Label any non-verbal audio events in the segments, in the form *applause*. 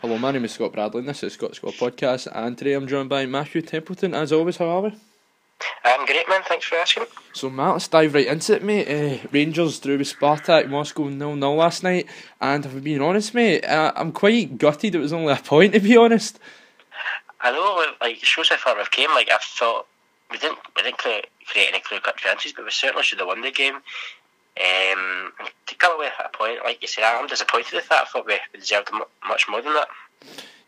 Hello, my name is Scott Bradley, and this is Scott Scott Podcast. And today I'm joined by Matthew Templeton. As always, how are we? I'm great, man. Thanks for asking. So, Matt, let's dive right into it, mate. Uh, Rangers drew with Spartak Moscow 0 0 last night. And if I'm being honest, mate, uh, I'm quite gutted it was only a point, to be honest. I know, like, it shows how far we've came. Like, I thought we didn't, we didn't create, create any clear cut chances, but we certainly should have won the game. Um, to come away with a point, like you said, I'm disappointed with that. I thought we deserved much more than that.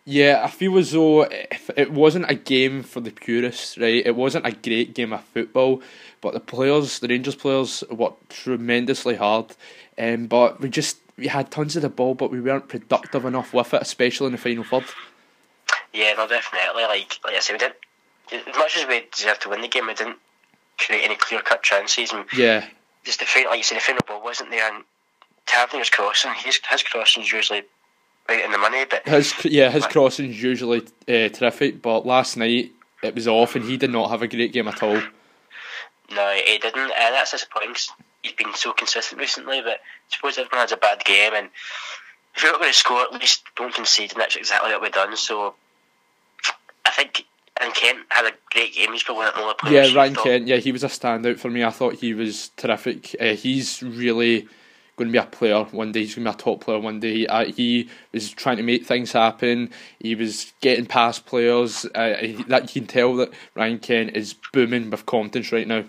Yeah, I feel as though if it wasn't a game for the purists, right? It wasn't a great game of football, but the players, the Rangers players, worked tremendously hard. Um, but we just we had tons of the ball, but we weren't productive enough with it, especially in the final third. Yeah, no, definitely. Like like I said, we didn't. As much as we deserved to win the game, we didn't create any clear cut chances. And yeah, just the final, like you said, the final ball wasn't there, and Tavernier's crossing, his his crossing's usually right in the money, but his yeah his crossing's usually uh, terrific, but last night it was off, and he did not have a great game at all. No, he didn't, and that's disappointing. He's been so consistent recently, but I suppose everyone has a bad game, and if you're not going to score, at least don't concede, and that's exactly what we've done. So I think and Kent had a great game. He's probably one of the only players. Yeah, Ryan Kent. Yeah, he was a standout for me. I thought he was terrific. Uh, he's really going to be a player one day. He's going to be a top player one day. Uh, he was trying to make things happen. He was getting past players. Uh, that you can tell that Ryan Kent is booming with confidence right now.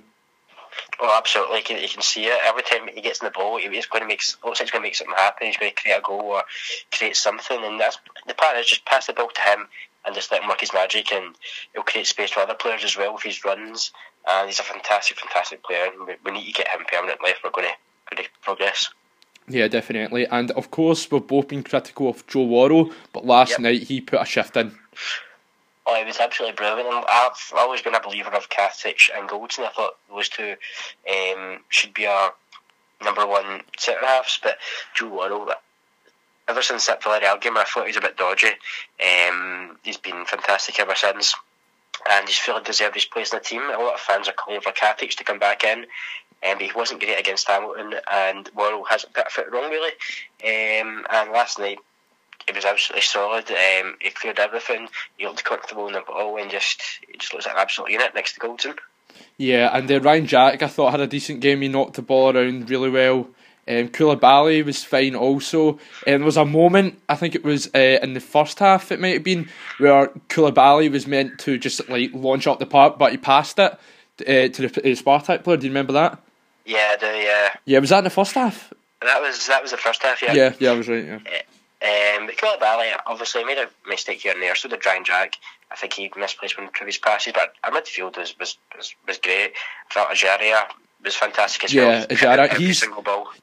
Oh, absolutely! You can, you can see it every time he gets in the ball. He's going to make looks like he's going to make something happen. He's going to create a goal or create something, and that's the plan is just pass the ball to him and just let him work his magic, and he'll create space for other players as well with his runs. And he's a fantastic, fantastic player. And we, we need to get him permanently if we're going to, going to progress. Yeah, definitely. And of course, we've both been critical of Joe Worrall, but last yep. night he put a shift in. Oh, he was absolutely brilliant. And I've always been a believer of Katic and Goldson. I thought those two um, should be our number one centre halves, but Joe Worrall, ever since that Villarreal game, I thought he was a bit dodgy. Um, he's been fantastic ever since, and he's fully deserved his place in the team. A lot of fans are calling for Katic to come back in, um, but he wasn't great against Hamilton, and Worrall hasn't put a foot wrong really. Um, and last night, he was absolutely solid. Um, he cleared everything. He looked comfortable in the ball, and just he just looks like an absolute unit next to Goldson. Yeah, and uh, Ryan Jack, I thought had a decent game. He knocked the ball around really well. Um, Coulibaly was fine also. And there was a moment, I think it was uh, in the first half, it might have been, where Coulibaly was meant to just like launch up the park, but he passed it uh, to the uh, Spartak player. Do you remember that? Yeah, the uh, yeah. Was that in the first half? That was that was the first half. Yeah. Yeah, yeah, I was right. Yeah. Uh, um, but Coulibaly obviously made a mistake here and there. So did Ryan Jack. I think he misplaced one of the previous passes, but our midfield was was was, was great. I felt Ejaria was fantastic as yeah, well. Ejaria, he's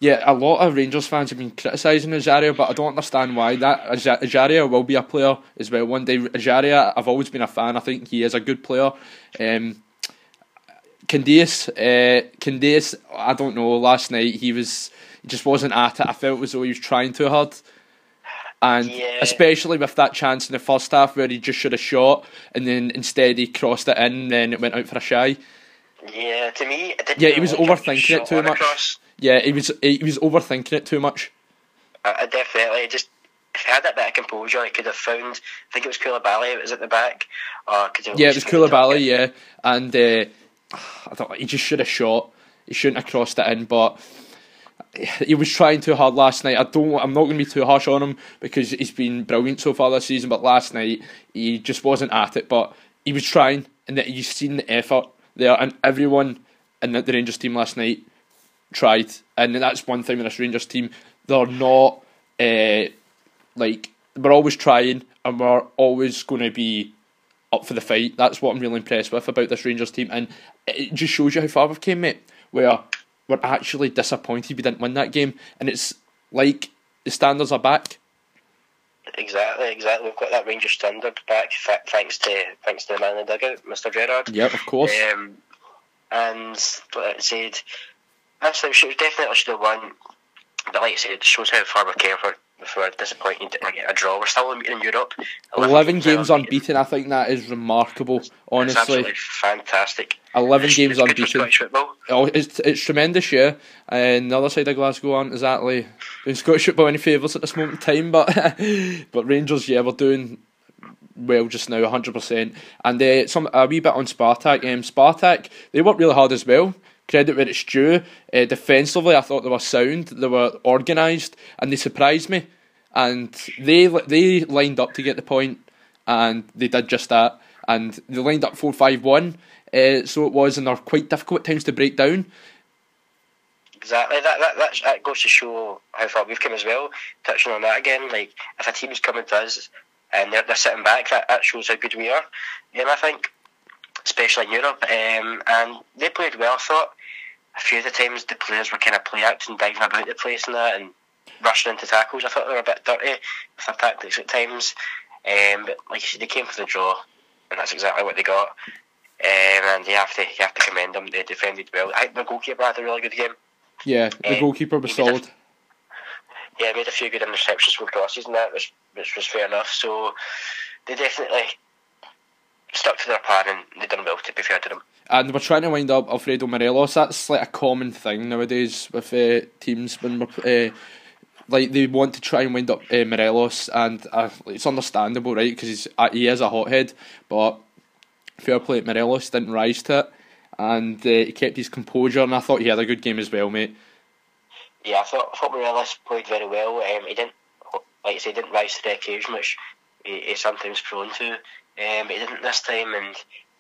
yeah. A lot of Rangers fans have been criticising Ejaria, but I don't understand why. That Ejaria will be a player as well one day. Ejaria, I've always been a fan. I think he is a good player. Um, Candeias, uh, Candeias, I don't know. Last night he was he just wasn't at it. I felt as though he was trying too hard. And yeah. especially with that chance in the first half where he just should have shot and then instead he crossed it in and then it went out for a shy. Yeah, to me, yeah, he was overthinking it too much. Across. Yeah, he was he was overthinking it too much. Uh, definitely, just if he had that bit of composure, he could have found. I think it was Coulibaly. It was at the back. Or could yeah, it was Coulibaly. Yeah, and uh, I thought he just should have shot. He shouldn't have crossed it in, but he was trying too hard last night. I don't. I'm not going to be too harsh on him because he's been brilliant so far this season. But last night he just wasn't at it. But he was trying, and that you've seen the effort there, and everyone in the Rangers team last night tried, and that's one thing with this Rangers team. They're not uh, like we're always trying, and we're always going to be up for the fight. That's what I'm really impressed with about this Rangers team, and it just shows you how far we've came, mate. Where we're actually disappointed we didn't win that game, and it's like the standards are back. Exactly, exactly. We've got that Rangers standard back thanks to thanks to the man in the dugout, Mr. Gerrard. Yep, of course. Um, and like I said, actually, we should definitely should have won. But like I said, it shows how far we came for before disappointing to get a draw. We're still unbeaten in Europe. 11, 11 games unbeaten. I think that is remarkable. Honestly, fantastic. Eleven it's, games it's unbeaten. Oh, it's it's tremendous, yeah. And the other side of Glasgow aren't exactly doing Scottish football any favours at this moment in time, but *laughs* but Rangers, yeah, we're doing well just now, hundred percent. And uh, some a wee bit on Spartak. Um, Spartak, they worked really hard as well credit where it's due. Uh, defensively, I thought they were sound, they were organised, and they surprised me. And they they lined up to get the point, and they did just that. And they lined up 4 5 1, uh, so it was, and they're quite difficult times to break down. Exactly, that, that, that, that goes to show how far we've come as well. Touching on that again, like if a team's coming to us and they're, they're sitting back, that, that shows how good we are. And I think, especially in Europe, um, and they played well, I thought a few of the times the players were kind of play acting, diving about the place and that, and rushing into tackles. I thought they were a bit dirty with their tactics at times. Um, but like you said, they came for the draw, and that's exactly what they got. Um, and you have to you have to commend them. They defended well. I think the goalkeeper had a really good game. Yeah, the um, goalkeeper was solid. A, yeah, made a few good interceptions from crosses and that, which which was fair enough. So they definitely stuck to their plan and they done well. To be fair to them. And we're trying to wind up Alfredo Morelos. That's like a common thing nowadays with uh, teams when we're. Uh, like they want to try and wind up uh, Morelos, and uh, it's understandable, right? Because uh, he is a hothead, but fair play, Morelos didn't rise to it, and uh, he kept his composure, and I thought he had a good game as well, mate. Yeah, I thought, I thought Morelos played very well. Um, he didn't, like I say, didn't rise to the occasion, which he, he's sometimes prone to. Um, but he didn't this time, and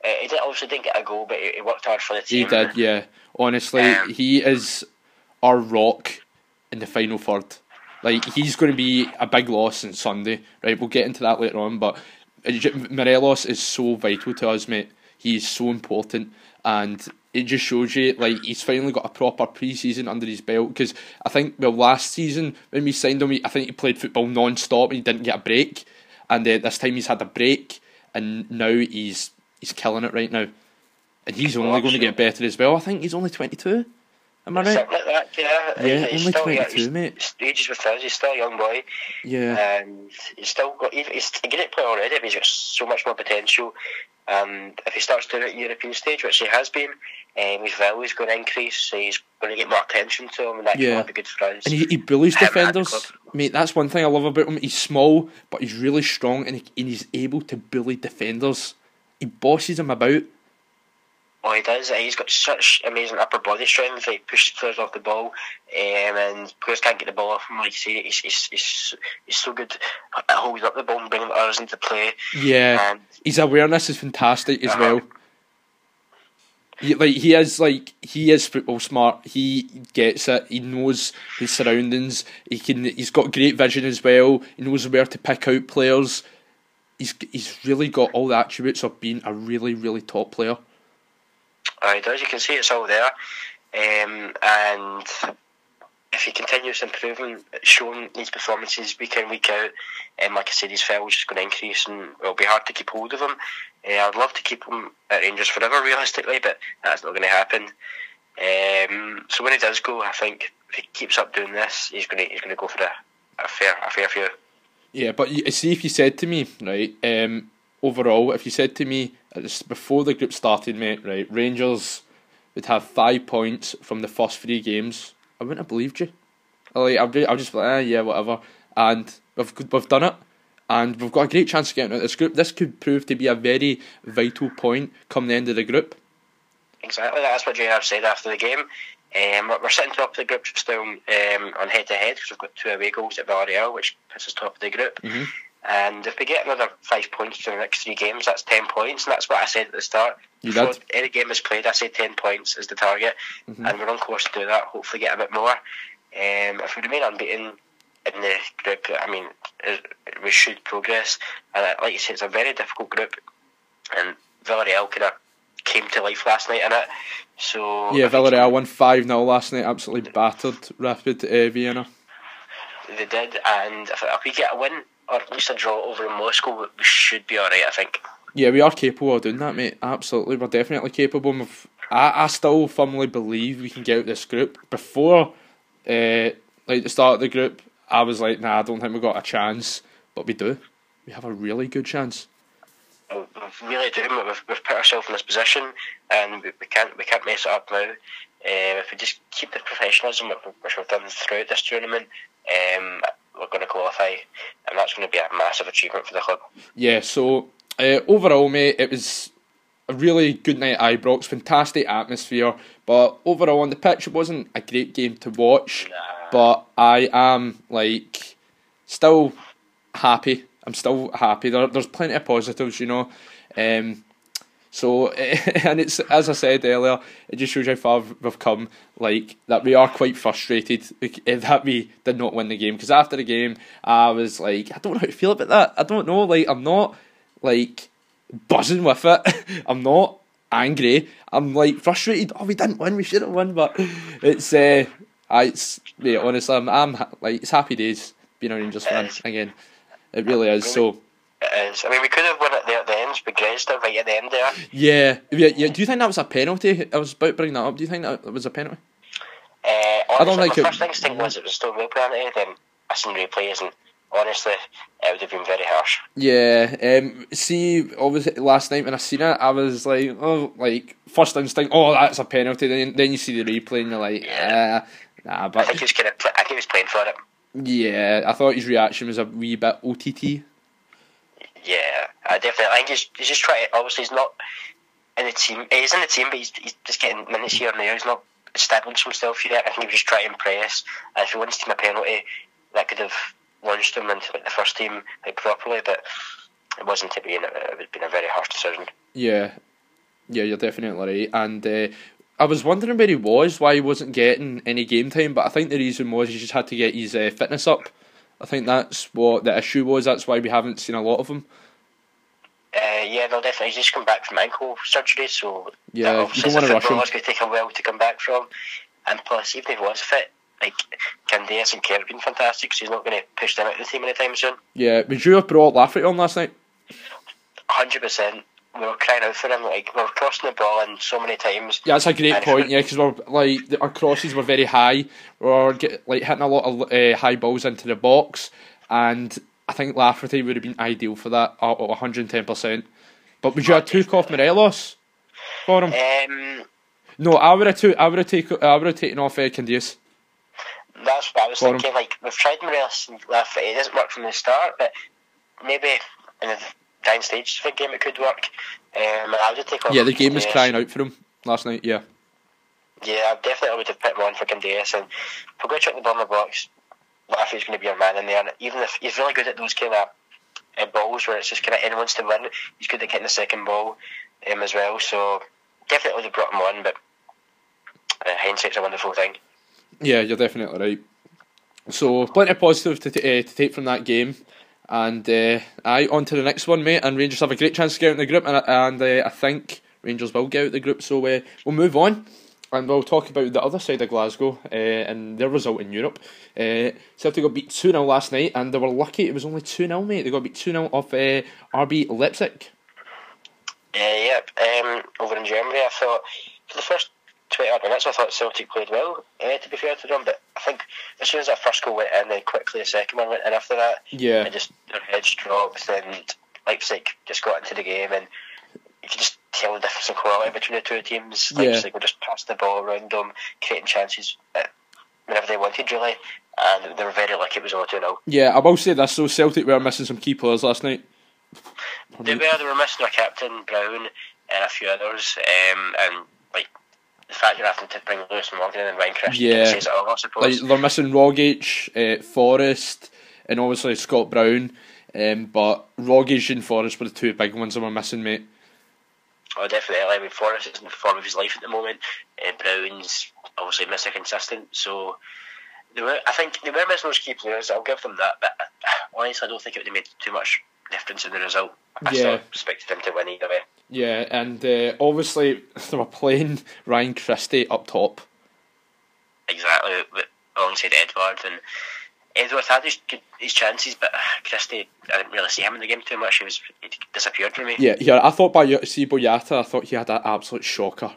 uh, he did, obviously didn't get a goal, but he, he worked hard for the team. He did, yeah. Honestly, um, he is our rock in the final third. Like he's going to be a big loss on Sunday, right? We'll get into that later on, but Morelos is so vital to us, mate. He's so important, and it just shows you like he's finally got a proper pre-season under his belt. Because I think well last season when we signed him, I think he played football non-stop and he didn't get a break, and uh, this time he's had a break, and now he's he's killing it right now, and he's only going to get better as well. I think he's only twenty two. Am I right? Something like that, yeah. Yeah, he's only twenty two, mate. Stages with us. He's still a young boy. Yeah. And he's still got. He's a great player already, but he's got so much more potential. And if he starts doing it at European stage, which he has been, um, his value is going to increase. So he's going to get more attention to him, and that yeah. be good for us. And he, he bullies um, defenders, mate. That's one thing I love about him. He's small, but he's really strong, and, he, and he's able to bully defenders he bosses them about. Oh, he does. He's got such amazing upper body strength. He pushes players off the ball, um, and players can't get the ball off him. Like you say, he's, he's, he's, he's so good at holding up the ball and bringing others into play. Yeah, and, his awareness is fantastic as uh-huh. well. He, like he is like he is football smart. He gets it. He knows his surroundings. He can. He's got great vision as well. He knows where to pick out players he's he's really got all the attributes of being a really really top player. He does. You can see it's all there, um, and if he continues improving, showing these performances week in week out, and um, like I said, his is just going to increase, and it'll be hard to keep hold of him. Uh, I'd love to keep him at Rangers forever, realistically, but that's not going to happen. Um, so when he does go, I think if he keeps up doing this, he's going to he's going to go for a, a fair a fair few. Yeah, but you, see, if you said to me, right, um, overall, if you said to me before the group started, mate, right, Rangers would have five points from the first three games, I wouldn't have believed you. Like, I'll, be, I'll just like, eh, yeah, whatever. And we've, we've done it. And we've got a great chance of getting out of this group. This could prove to be a very vital point come the end of the group. Exactly, that's what JR said after the game. Um, we're sitting top of the group just now um, on head to head because we've got two away goals at Villarreal, which puts us top of the group. Mm-hmm. And if we get another five points for the next three games, that's ten points, and that's what I said at the start. You Before did. any game is played, I said ten points is the target, mm-hmm. and we're on course to do that. Hopefully, get a bit more. Um, if we remain unbeaten in the group, I mean, we should progress. And like you said, it's a very difficult group, and Villarreal kind of came to life last night in it. So yeah, Villarreal won five 0 last night. Absolutely battered Rapid uh, Vienna. They did, and if, if we get a win or at least a draw over in Moscow, we should be all right. I think. Yeah, we are capable of doing that, mate. Absolutely, we're definitely capable of. I, I still firmly believe we can get out this group before, uh, like the start of the group. I was like, nah, I don't think we got a chance, but we do. We have a really good chance. We really do. We've, we've put ourselves in this position, and we, we can't we can't mess it up now. Uh, if we just keep the professionalism which we've done throughout this tournament, um, we're going to qualify, and that's going to be a massive achievement for the club. Yeah. So uh, overall, mate, it was a really good night at Ibrox, fantastic atmosphere. But overall on the pitch, it wasn't a great game to watch. Nah. But I am like still happy. I'm still happy. There, there's plenty of positives, you know. Um, so *laughs* and it's as I said earlier, it just shows how far we've come. Like that, we are quite frustrated that we did not win the game. Because after the game, I was like, I don't know how to feel about that. I don't know. Like I'm not like buzzing with it. *laughs* I'm not angry. I'm like frustrated. Oh, we didn't win. We should have won. But it's uh, it's yeah. Honestly, I'm, I'm like it's happy days being a Rangers fan again. It really is. So. It is. I mean, we could have won it there at the end, but Grezda right at the end there. Yeah, yeah, yeah. Do you think that was a penalty? I was about to bring that up. Do you think that was a penalty? Uh, honestly, I don't think my it, first instinct was it was still no penalty. Then I seen replays and honestly, it would have been very harsh. Yeah. Um. See, obviously, last night when I seen it, I was like, oh, like first instinct, oh, that's a penalty. Then, then you see the replay and you're like, yeah, uh, nah. But I think he was kind of, I think he was playing for it. Yeah, I thought his reaction was a wee bit OTT. Yeah, I definitely. I think he's, he's just trying. Obviously, he's not in the team. He's in the team, but he's, he's just getting minutes here and there. He's not established himself yet. I think he was just trying to impress. And if he wins team a penalty, that could have launched him into like the first team like properly, but it wasn't to be. And it would have been a very harsh decision. Yeah, yeah, you're definitely right. And uh, I was wondering where he was, why he wasn't getting any game time. But I think the reason was he just had to get his uh, fitness up. I think that's what the issue was. That's why we haven't seen a lot of him. Uh, yeah, they'll definitely. He's just come back from ankle surgery, so yeah, you don't want to rush him. It's going to take a while to come back from, and plus, even if he was fit, like Candeias and Kerr have been fantastic, so he's not going to push them out of the team anytime soon. Yeah, would you have brought Lafferty on last night? Hundred percent. We were crying out for him. Like we were crossing the ball in so many times. Yeah, that's a great point. Yeah, because we're like our crosses were very high. We are get, like hitting a lot of uh, high balls into the box, and I think Lafferty would have been ideal for that one hundred and ten percent. But would you have took off Morelos for him? Um, no, I would have took. I would have taken. I would have taken off uh. That's what I was thinking. Like we've tried Morelos and Lafferty, it doesn't work from the start, but maybe in the dying stage of the game it could work. Um, I would take. Yeah, the game was crying out for him last night. Yeah. Yeah, definitely I would have put him on for Candeias and if we're going to chuck the ball in the box, Lafferty's going to be our man in there. And even if he's really good at those kind of uh, balls where it's just kind of anyone's to win, he's good at getting the second ball um, as well. So definitely would have brought him on, but uh, hindsight's a wonderful thing. Yeah, you're definitely right. So plenty of positive to, t- uh, to take from that game. And uh, I on to the next one, mate. And Rangers have a great chance to get out in the group, and, and uh, I think Rangers will get out of the group. So uh, we'll move on, and we'll talk about the other side of Glasgow uh, and their result in Europe. Uh, Celtic got beat two 0 last night, and they were lucky. It was only two 0 mate. They got beat two 0 off uh, RB Leipzig. Uh, yep, um, over in Germany. I thought for the first 20 odd minutes, I thought Celtic played well, uh, to be fair to them. But I think as soon as that first goal went in, then quickly the second one went in after that. Yeah. And just their heads dropped, and Leipzig just got into the game, and you can just tell the difference in quality between the two teams. Yeah. Leipzig were just passing the ball around them, creating chances whenever they wanted, really. And they were very lucky it was all 2 0. Yeah, I will say this. So Celtic were missing some key players last night. They were. They were missing their captain Brown and a few others, um, and like the fact you're having to bring Lewis Morgan and Ryan Christie Yeah. says it all, I suppose. Like they're missing Rogic, uh, Forrest, and obviously Scott Brown. Um, but Rogic and Forrest were the two big ones that were missing, mate. Oh, definitely. I mean, Forrest isn't the form of his life at the moment. Uh, Brown's obviously missing Consistent, so they were. I think they were missing those key players. I'll give them that, but uh, honestly, I don't think it would have made too much difference in the result. I Yeah. still expected them to win either way. Yeah, and uh, obviously *laughs* they were playing Ryan Christie up top. Exactly, alongside Edwards and Edwards had his his chances, but uh, Christie, I didn't really see him in the game too much. He was he disappeared from me. Yeah, yeah. I thought by see Boyata, I thought he had an absolute shocker.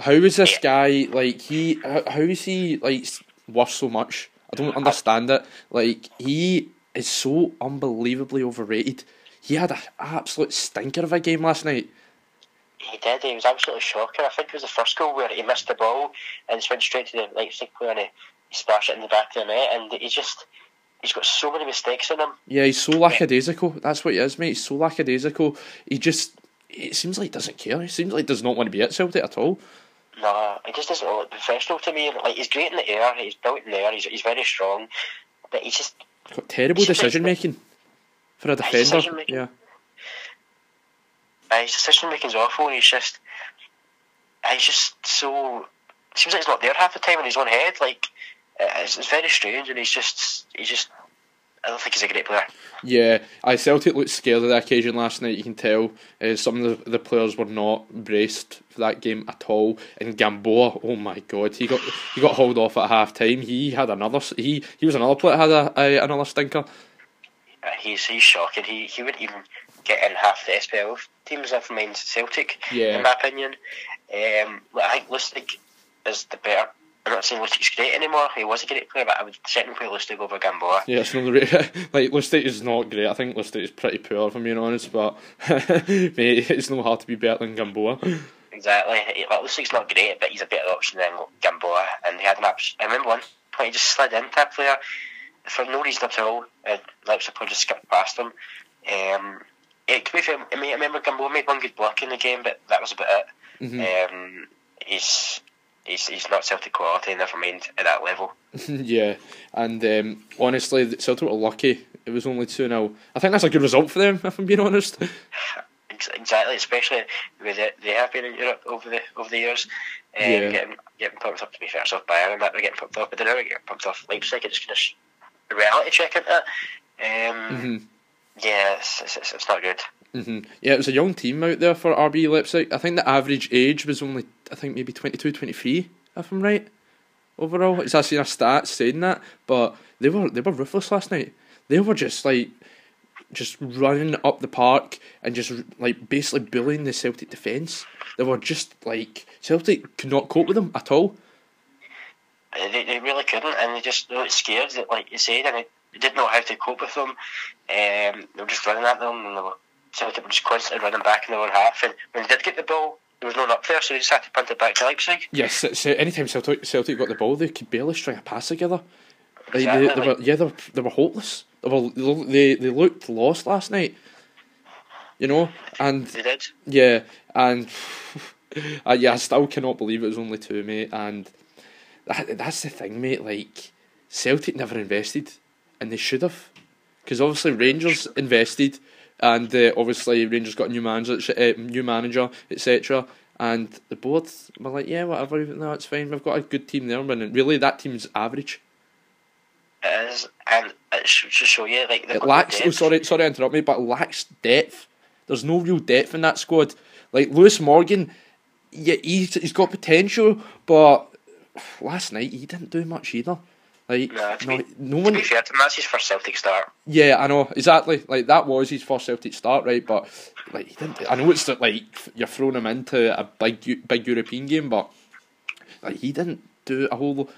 How is this guy like he? How, how is he like worth so much? I don't understand it. Like he is so unbelievably overrated. He had an absolute stinker of a game last night. He did. He was absolutely shocking. I think it was the first goal where he missed the ball and just went straight to the Leipzig player and he, he splashed it in the back of the net. And he just he's got so many mistakes in him. Yeah, he's so lackadaisical. That's what he is, mate. He's so lackadaisical. He just it seems like he doesn't care. He seems like he does not want to be at Celtic at all. No, he just doesn't look professional to me. Like he's great in the air. He's built in the air. He's, he's very strong, but he's just got terrible decision making for a defender. Yeah. Uh, his decision making's awful. He's just, uh, he's just so. Seems like he's not there half the time in his own head. Like uh, it's, it's very strange, and he's just, he's just. I don't think he's a great player. Yeah, I Celtic looked scared of the occasion last night. You can tell uh, some of the, the players were not braced for that game at all. And Gamboa, oh my god, he got he got hauled off at half time. He had another he he was another player had a, a another stinker. Uh, he's he's shocking. He he wouldn't even get in half the SPL teams if mind Celtic. Yeah. in my opinion. Um, I think Lustig is the better I'm not saying Lustig's great anymore. He was a great player, but I would certainly play Lustig over Gamboa. Yeah, it's not the like Lustig is not great. I think Lustig is pretty poor, if I'm being honest. But *laughs* mate, it's not hard to be better than Gamboa. Exactly. Like, Lustig's not great, but he's a better option than Gamboa. And he had an abs- I remember one point he just slid into a player for no reason at all. And Leipzig just skipped past them. Um, yeah, to be fair, I, mean, I remember Gamboa made one good block in the game, but that was about it. Mm-hmm. Um, he's he's, he's not Celtic quality, never mind at that level. *laughs* yeah, and um, honestly, Celtic were lucky. It was only 2 0. I think that's a good result for them, if I'm being honest. *laughs* *laughs* Exactly, especially with it, they have been in Europe over the over the years. Um, yeah. getting, getting pumped up to be fair, off Bayern that they're getting pumped up, but they're never getting pumped off Leipzig. It's just kind of reality check into it. Um, mm-hmm. Yeah, it's, it's, it's not good. Mm-hmm. Yeah, it was a young team out there for RB Leipzig. I think the average age was only, I think maybe 22, 23, if I'm right. Overall, it's actually a stat saying that, but they were they were ruthless last night. They were just like just running up the park and just like basically bullying the Celtic defence. They were just like Celtic could not cope with them at all. They, they really couldn't, and they just they were scared. That, like you said, and they didn't know how to cope with them. Um, they were just running at them, and they were Celtic were just constantly running back in their own half. And when they did get the ball, there was no one up there, so they just had to punt it back to Leipzig. Yes, so anytime Celtic, Celtic got the ball, they could barely string a pass together. Exactly. They, they, were, yeah, they were, they were hopeless. They, were, they, they looked lost last night. You know, and they did. Yeah, and *laughs* uh, yeah, I still cannot believe it was only two, mate. And that, that's the thing, mate. Like Celtic never invested, and they should have, because obviously Rangers invested and uh, obviously Rangers got a new manager, uh, new manager, etc. And the board were like, yeah, whatever, no, it's fine. We've got a good team there, but really that team's average. It is, and it should show you like it lacks. Oh, sorry, sorry to interrupt me, but it lacks depth. There's no real depth in that squad. Like Lewis Morgan, yeah, he's he's got potential, but last night he didn't do much either. Like no, no, be, no one. To be fair to him, that's his first Celtic start. Yeah, I know exactly. Like that was his first Celtic start, right? But like he didn't. I know it's like you're throwing him into a big big European game, but like he didn't do a whole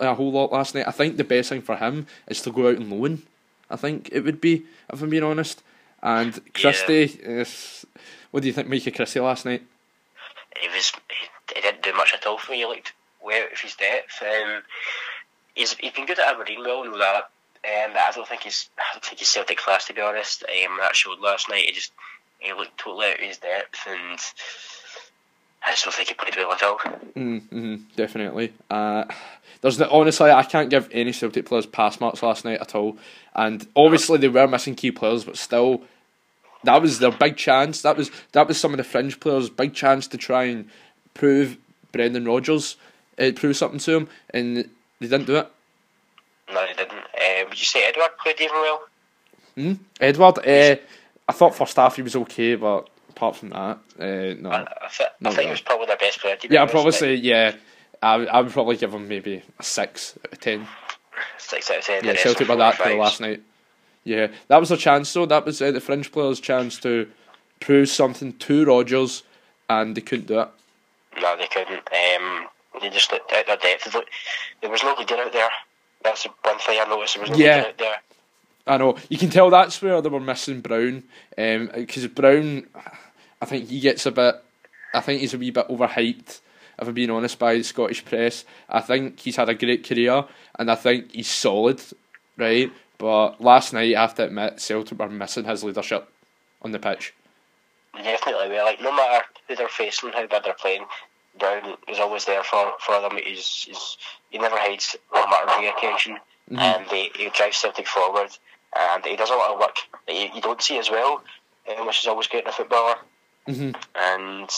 a whole lot last night. I think the best thing for him is to go out and loan. I think it would be, if I'm being honest. And Christie, yeah. is, what do you think, Micah Christie last night? He was. He, he, didn't do much at all for me. He looked way out of his depth. Um, he's he's been good at Aberdeen. We all know that. Um, I don't think he's I don't think he's Celtic class to be honest. Um, that showed last night. He just he looked totally out of his depth, and I just don't think he played well at all. Mm-hmm, definitely. Uh, there's the, honestly, I can't give any Celtic players pass marks last night at all. And obviously, they were missing key players, but still, that was their big chance. That was that was some of the fringe players' big chance to try and prove Brendan Rodgers, uh, prove something to him, and they didn't do it. No, they didn't. Uh, would you say Edouard played even well? Hmm? Edouard, uh, I thought first half he was okay, but apart from that, uh, no. I, I, th- I think he was probably their best player. Yeah, I'd probably say, yeah, I, I would probably give him maybe a 6 out of 10. 6 out of 10. Yeah, Celtic by that play last night. Yeah, that was a chance though. That was uh, the French players' chance to prove something to Rodgers, and they couldn't do it. No, they couldn't. Um, they just looked out their depth. There was no leader out there. That's one thing I noticed. There was no Yeah. out there. I know you can tell that's where they were missing Brown, um, because Brown, I think he gets a bit, I think he's a wee bit overhyped. If I'm being honest, by the Scottish press, I think he's had a great career, and I think he's solid, right? But last night, I have to admit, Celtic were missing his leadership on the pitch. Definitely, like no matter who they're facing, how bad they're playing, Brown is always there for, for them. He's, he's he never hides, no matter the occasion, and he, he drives Celtic forward, and he does a lot of work that you, you don't see as well, um, which is always great in a footballer. Mhm. And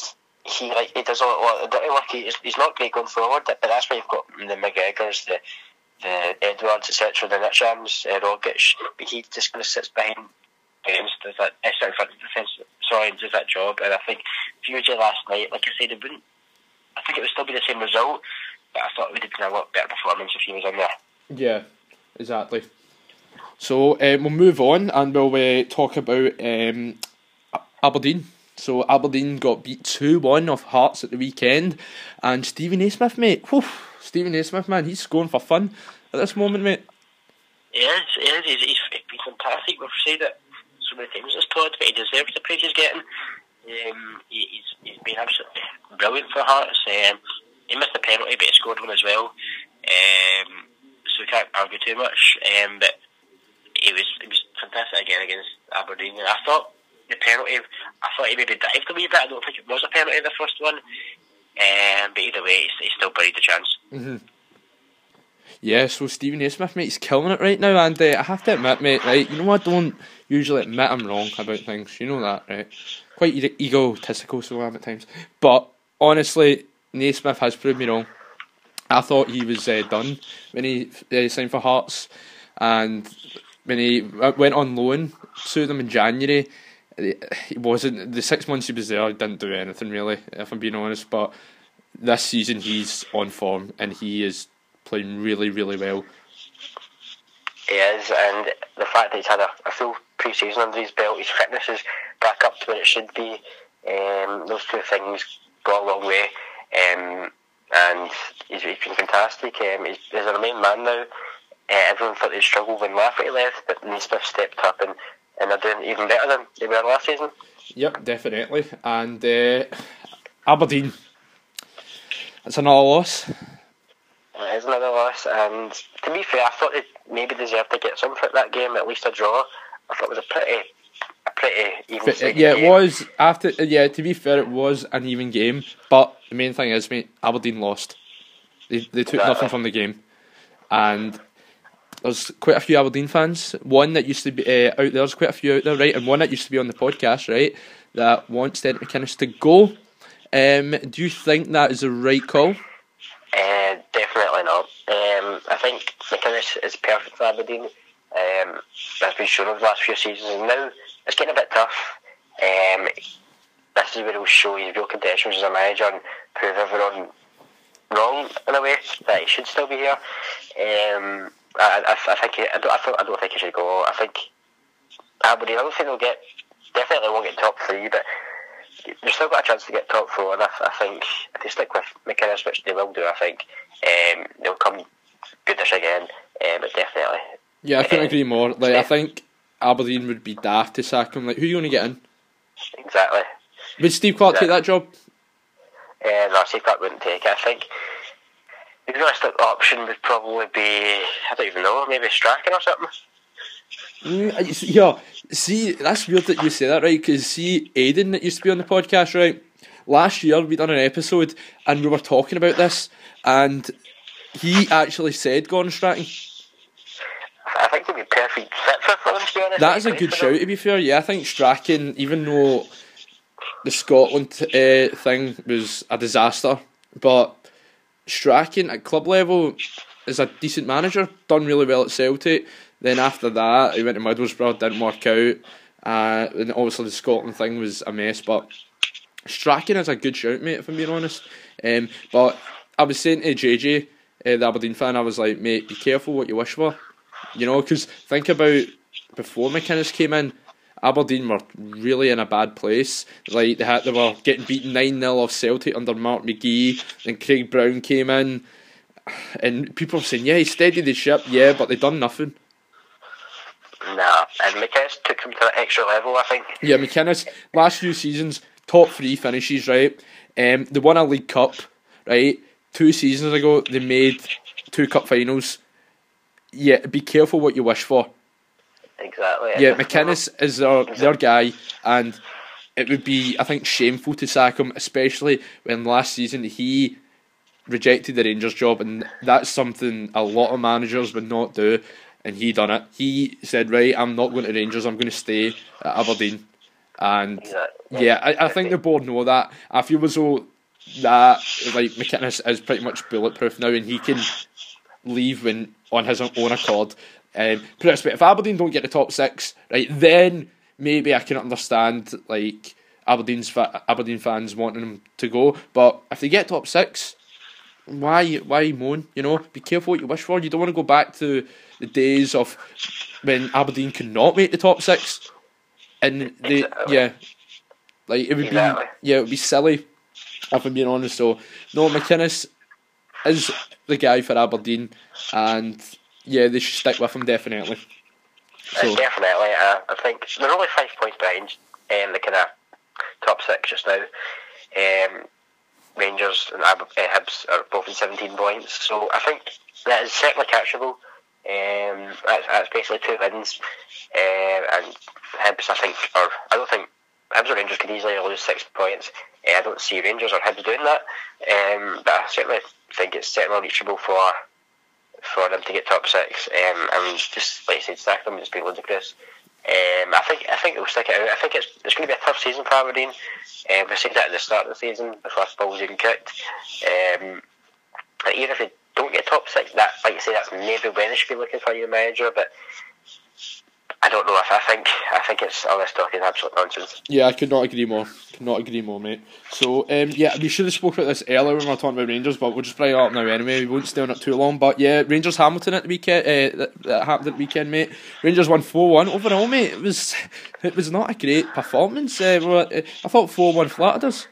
he like he does a lot, of dirty work. He, he's, he's not great going forward, but that's why you've got the McGregors, the the Edwards, etc., the Ntchams, uh, Rogic, but he just kind of sits behind against does that uh, sorry, front of the defence, sorry, does that job. And I think Fuji last night, like I said, it wouldn't. I think it would still be the same result, but I thought it would have been a lot better performance if he was in there. Yeah, exactly. So um, we'll move on and we'll uh, talk about um, Aberdeen. So Aberdeen got beat two one off Hearts at the weekend, and Steven Naismith, mate. Whew, Steven Naismith, man, he's scoring for fun at this moment, mate. He is, he is. He's, he's, he's been fantastic. We've said it so many times this pod, but he deserves the praise he's getting. Um, he, he's, he's been absolutely brilliant for Hearts. Um, he missed a penalty, but he scored one as well. Um, so we can't argue too much. Um, but he was he was fantastic again against Aberdeen. And I thought the penalty, I thought he maybe dived a wee bit. I don't think it was a penalty the first one. Um, but either way, he's still buried the chance. Yeah, so Steven Naismith, mate, he's killing it right now, and uh, I have to admit, mate, right, you know I don't usually admit I'm wrong about things, you know that, right? Quite egotistical, so I am at times. But honestly, Naismith has proved me wrong. I thought he was uh, done when he uh, signed for Hearts, and when he went on loan to them in January, uh, he wasn't the six months he was there. He didn't do anything really, if I'm being honest. But this season he's on form and he is playing really, really well. He is, and the fact that he's had a, a full pre-season under his belt, his fitness is back up to where it should be. Um, those two things go a long way, um, and he's, he's been fantastic. Um, he's, he's a main man now. Uh, everyone thought they'd struggle when Lafferty left, but Naismith stepped up and, and they're doing even better than they were last season. Yep, definitely. And uh, Aberdeen, it's another loss. It is another loss, and to be fair, I thought they maybe deserved to get some for that game, at least a draw. I thought it was a pretty, a pretty even. But, uh, yeah, it game. was after. uh, Yeah, to be fair, it was an even game. But the main thing is, mate, Aberdeen lost. They they took Exactly. nothing from the game, and there's quite a few Aberdeen fans. One that used to be uh, out there. There's quite a few out there, right? And one that used to be on the podcast, right? That wants Derek McInnes to go. Um, do you think that is the right call? Uh, definitely not. Um, I think McInnes is perfect for Aberdeen. Um, that's been shown over the last few seasons, and now it's getting a bit tough. Um, this is where he'll show his real credentials as a manager and prove everyone wrong in a way that he should still be here. Um, I, I, I think he, I don't, I, don't, I don't think he should go. I think Aberdeen. I don't think they'll get. Definitely won't get top three, but they've still got a chance to get top four. And I, I think if they stick with McInnes, which they will do, I think um, they'll come goodish again. Um, but definitely, Yeah, I couldn't Uh, agree more. Like, I think Aberdeen would be daft to sack him. Like, who are you going to get in? exactly. Would Steve Clarke take that job? Uh, no, Steve Clarke wouldn't take it. I think the realistic option would probably be I don't even know, maybe Strachan or something. Mm, yeah, see, that's weird that you say that, right? Because see, Aiden that used to be on the podcast, right? Last year we done an episode and we were talking about this, and he actually said Gordon Strachan. I think he'd be perfect fit for to be honest. That is a good shout, to be fair. Yeah, I think Strachan, even though the Scotland uh, thing was a disaster, but Strachan at club level is a decent manager, done really well at Celtic. Then after that, he went to Middlesbrough, didn't work out. Uh, and obviously the Scotland thing was a mess, but Strachan is a good shout, mate, if I'm being honest. Um, but I was saying to JJ, uh, the Aberdeen fan, I was like, mate, be careful what you wish for. You know, because think about before McInnes came in, Aberdeen were really in a bad place. Like they had, they were getting beaten nine 0 off Celtic under Mark McGhee. Then Craig Brown came in, and people are saying, yeah, he steadied the ship, yeah, but they done nothing. Nah, and McInnes took him to that extra level, I think. Yeah, McInnes, last few seasons, top three finishes, right? Um, they won a League Cup, right? Two seasons ago, they made two cup finals. Yeah, be careful what you wish for. Exactly. Yeah, McInnes is their, their guy, and it would be, I think, shameful to sack him, especially when last season he rejected the Rangers job, and that's something a lot of managers would not do, and he done it. He said, "Right, I'm not going to Rangers. I'm going to stay at Aberdeen." And Exactly. yeah, I, I think the board know that. I feel as though that like McInnes is pretty much bulletproof now, and he can leave when on his own accord. Um, put it this way: if Aberdeen don't get the top six, right, then maybe I can understand like Aberdeen's fa- Aberdeen fans wanting them to go. But if they get top six, why why moan? You know, be careful what you wish for. You don't want to go back to the days of when Aberdeen could not make the top six, and they Exactly. yeah, like it would Exactly. be yeah, it would be silly if I'm being honest. So no, McInnes is the guy for Aberdeen, and yeah, they should stick with him definitely. So Uh, definitely. Uh, I think they're only five points behind um, the kind of top six just now. Um, Rangers and Ab- uh, Hibs are both in 17 points, so I think that is certainly catchable. Um, that's, that's basically two wins, uh, and Hibs I think are I don't think Hibs or Rangers could easily lose six points. Uh, I don't see Rangers or Hibs doing that, um, but I certainly think it's certainly reachable for for them to get top six. Um, and just like I said, stack them just be ludicrous. Um, I think I think they'll stick it out. I think it's it's going to be a tough season for Aberdeen. Um, we said that at the start of the season the ball was even kicked. Um, even if they don't get top six, that like you say, that's maybe when they should be looking for a new manager. But I don't know if I think I think it's all this talk is absolute nonsense. yeah, I could not agree more. Could not agree more, mate. So um, yeah, we should have spoke about this earlier when we were talking about Rangers, but we'll just bring it up now anyway. We won't stay on it too long. But yeah, Rangers Hamilton at the weekend. Uh, that, that happened at the weekend, mate. Rangers won four one overall, mate. It was it was not a great performance. Uh, we were- uh, I thought four one flattered us.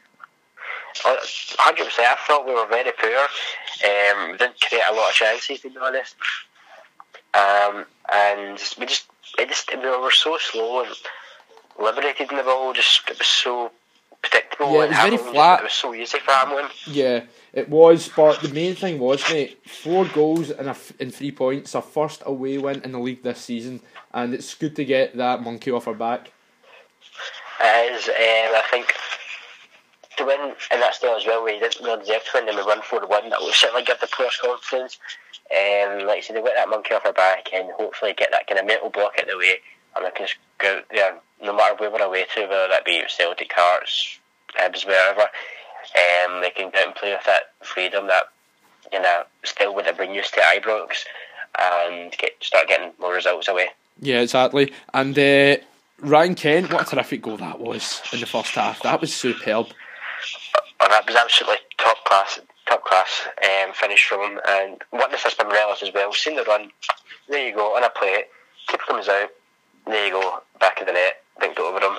Hundred percent. I thought we were very poor. Um, we didn't create a lot of chances, to be honest. Um, and we just, it just, we were so slow and liberated in the ball. Just it was so predictable. Yeah, it and was very flat. It was so easy for Hamilton. Yeah, it was. But the main thing was, mate, four goals and a f- and three points. Our first away win in the league this season, and it's good to get that monkey off our back. It is, um, I think, to win in that style as well, we didn't really deserve to win, and we won 4 1. That will certainly give the players confidence. Um, like I said, they get that monkey off our back and hopefully get that kind of mental block out of the way, and they can just go out there, no matter where we're away to, whether that be Celtic, Hearts, Hibs, wherever, um, they can go out and play with that freedom, that you know, still would have been used to Ibrox, and get start getting more results away. Yeah, exactly. And uh, Ryan Kent, what a terrific goal that was in the first half. That was superb. Oh, that was absolutely top class, top class um, finish from him. And what this has been Morelos as well. Seen the run, there you go on a play. Keeper comes out, there you go, back of the net, dinked over him.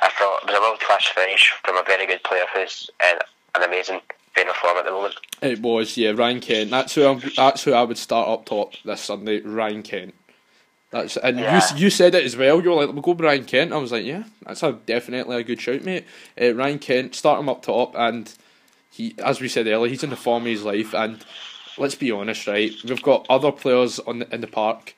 I thought it was a world class finish from a very good player who's in an amazing vein of form at the moment. It was, yeah, Ryan Kent. That's who I'm, that's who I would start up top this Sunday. Ryan Kent. That's and Yeah. you you said it as well. You were like, "We'll go Ryan Kent." I was like, "Yeah, that's a definitely a good shout, mate." Uh, Ryan Kent, start him up top, and he, as we said earlier, he's in the form of his life. And let's be honest, right? We've got other players on the, in the park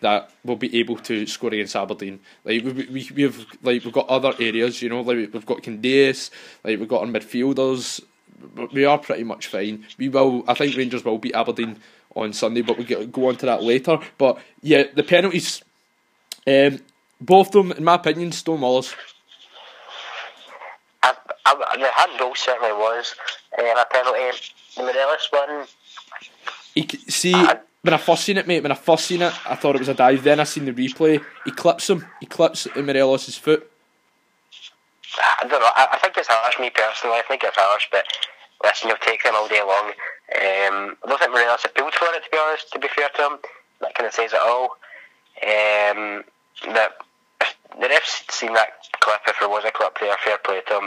that will be able to score against Aberdeen. Like we we we've like we've got other areas, you know, like we've got Candeias, like we've got our midfielders. We are pretty much fine. We will. I think Rangers will beat Aberdeen on Sunday, but we get go on to that later. But yeah, the penalties, um, both of them, in my opinion, stone Stonewallers. I, I, the handball certainly was um, a penalty. The Morelos one, He, see, when I first seen it, mate, when I first seen it, I thought it was a dive. Then I seen the replay. He clips him. He clips Morelos' foot. I don't know. I, I think it's harsh, me personally. I think it's harsh, but listen, you'll take them all day long. Um, I don't think Morelos appealed for it, to be honest, to be fair to him. That kind of says it all. Um, that the refs seen that clip, if there was a clip there, fair play to him.